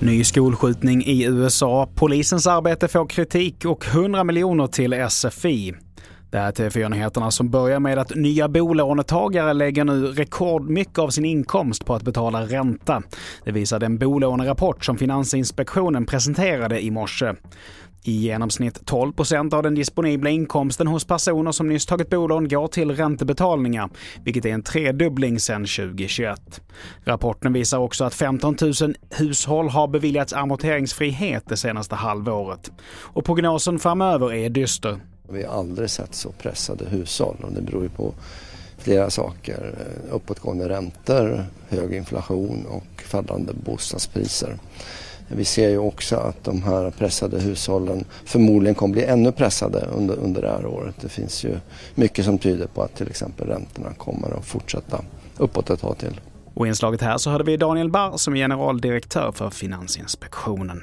Ny skolskjutning i USA. Polisens arbete får kritik och 100 miljoner till SFI. Det här är TV4-nyheterna som börjar med att nya bolånetagare lägger nu rekordmycket av sin inkomst på att betala ränta. Det visar den bolånerapport som Finansinspektionen presenterade i morse. I genomsnitt 12% av den disponibla inkomsten hos personer som nyss tagit bolån går till räntebetalningar, vilket är en tredubbling sedan 2021. Rapporten visar också att 15 000 hushåll har beviljats amorteringsfrihet det senaste halvåret. Och prognosen framöver är dyster. Vi har aldrig sett så pressade hushåll och det beror ju på flera saker. Uppåtgående räntor, hög inflation och fallande bostadspriser. Vi ser ju också att de här pressade hushållen förmodligen kommer bli ännu pressade under, under det här året. Det finns ju mycket som tyder på att till exempel räntorna kommer att fortsätta uppåt ett tag till. Och i inslaget här så hörde vi Daniel Barr som är generaldirektör för Finansinspektionen.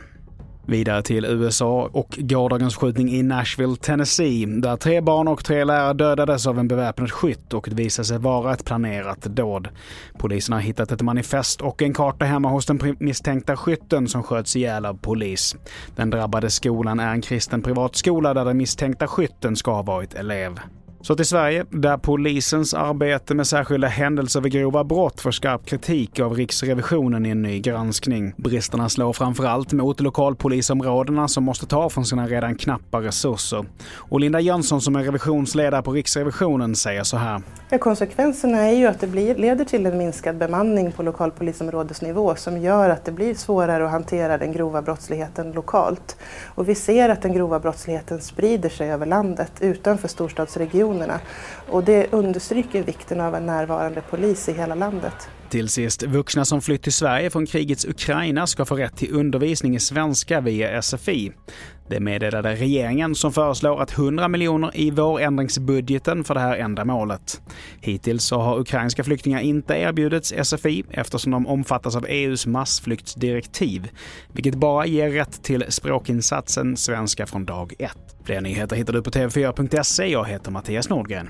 Vidare till USA och gårdagens skjutning i Nashville, Tennessee, där tre barn och tre lärare dödades av en beväpnad skytt och det visade sig vara ett planerat dåd. Polisen har hittat ett manifest och en karta hemma hos den misstänkta skytten som sköts ihjäl av polis. Den drabbade skolan är en kristen privatskola där den misstänkta skytten ska ha varit elev. Så till Sverige, där polisens arbete med särskilda händelser vid grova brott får skarp kritik av Riksrevisionen i en ny granskning. Bristerna slår framförallt mot lokalpolisområdena som måste ta från sina redan knappa resurser. Och Linda Jönsson som är revisionsledare på Riksrevisionen säger så här. Ja, konsekvenserna är ju att det blir, leder till en minskad bemanning på lokalpolisområdesnivå som gör att det blir svårare att hantera den grova brottsligheten lokalt. Och vi ser att den grova brottsligheten sprider sig över landet utanför storstadsregionen regionerna. Och det understryker vikten av en närvarande polis i hela landet. Till sist, vuxna som flytt till Sverige från krigets Ukraina ska få rätt till undervisning i svenska via SFI. Det meddelade regeringen som föreslår att 100 miljoner i vårändringsbudgeten för det här ändamålet. Hittills så har ukrainska flyktingar inte erbjudits SFI eftersom de omfattas av EUs massflyktsdirektiv, vilket bara ger rätt till språkinsatsen svenska från dag ett. Fler nyheter hittar du på tv4.se. Jag heter Mattias Nordgren.